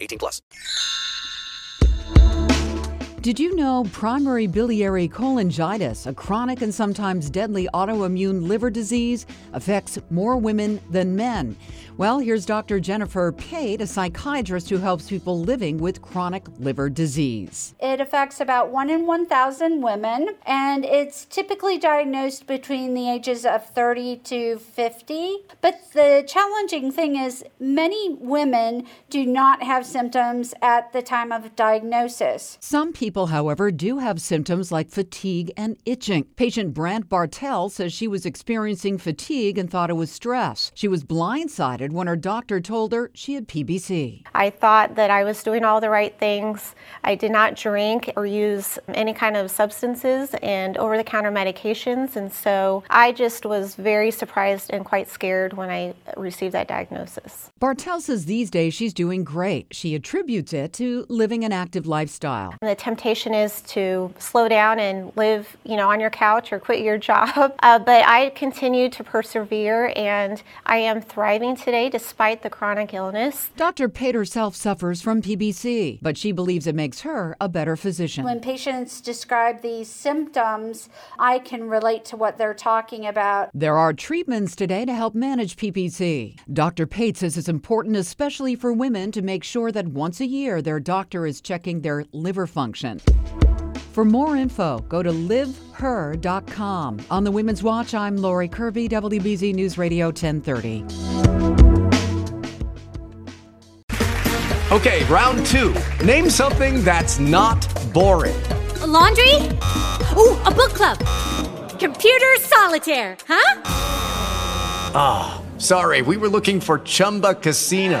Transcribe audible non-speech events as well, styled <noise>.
18 plus. Did you know primary biliary cholangitis, a chronic and sometimes deadly autoimmune liver disease, affects more women than men? Well, here's Dr. Jennifer Pate, a psychiatrist who helps people living with chronic liver disease. It affects about 1 in 1,000 women, and it's typically diagnosed between the ages of 30 to 50. But the challenging thing is, many women do not have symptoms at the time of diagnosis. Some people, however, do have symptoms like fatigue and itching. Patient Brant Bartel says she was experiencing fatigue and thought it was stress. She was blindsided when her doctor told her she had PBC. I thought that I was doing all the right things. I did not drink or use any kind of substances and over the counter medications. And so I just was very surprised and quite scared when I received that diagnosis. Bartel says these days she's doing great. She attributes it to living an active lifestyle. The temptation is to slow down and live, you know, on your couch or quit your <laughs> job. Uh, but I continue to persevere and I am thriving today despite the chronic illness. Dr. Pate herself suffers from PBC, but she believes it makes her a better physician. When patients describe these symptoms, I can relate to what they're talking about. There are treatments today to help manage PBC. Dr. Pate says it's important, especially for women, to make sure that once a year their doctor is checking their liver function. For more info, go to liveher.com. On the Women's Watch, I'm Lori Kirby, WBZ News Radio 1030. Okay, round two. Name something that's not boring. A laundry? Ooh, a book club. Computer solitaire, huh? Ah, oh, sorry, we were looking for Chumba Casino.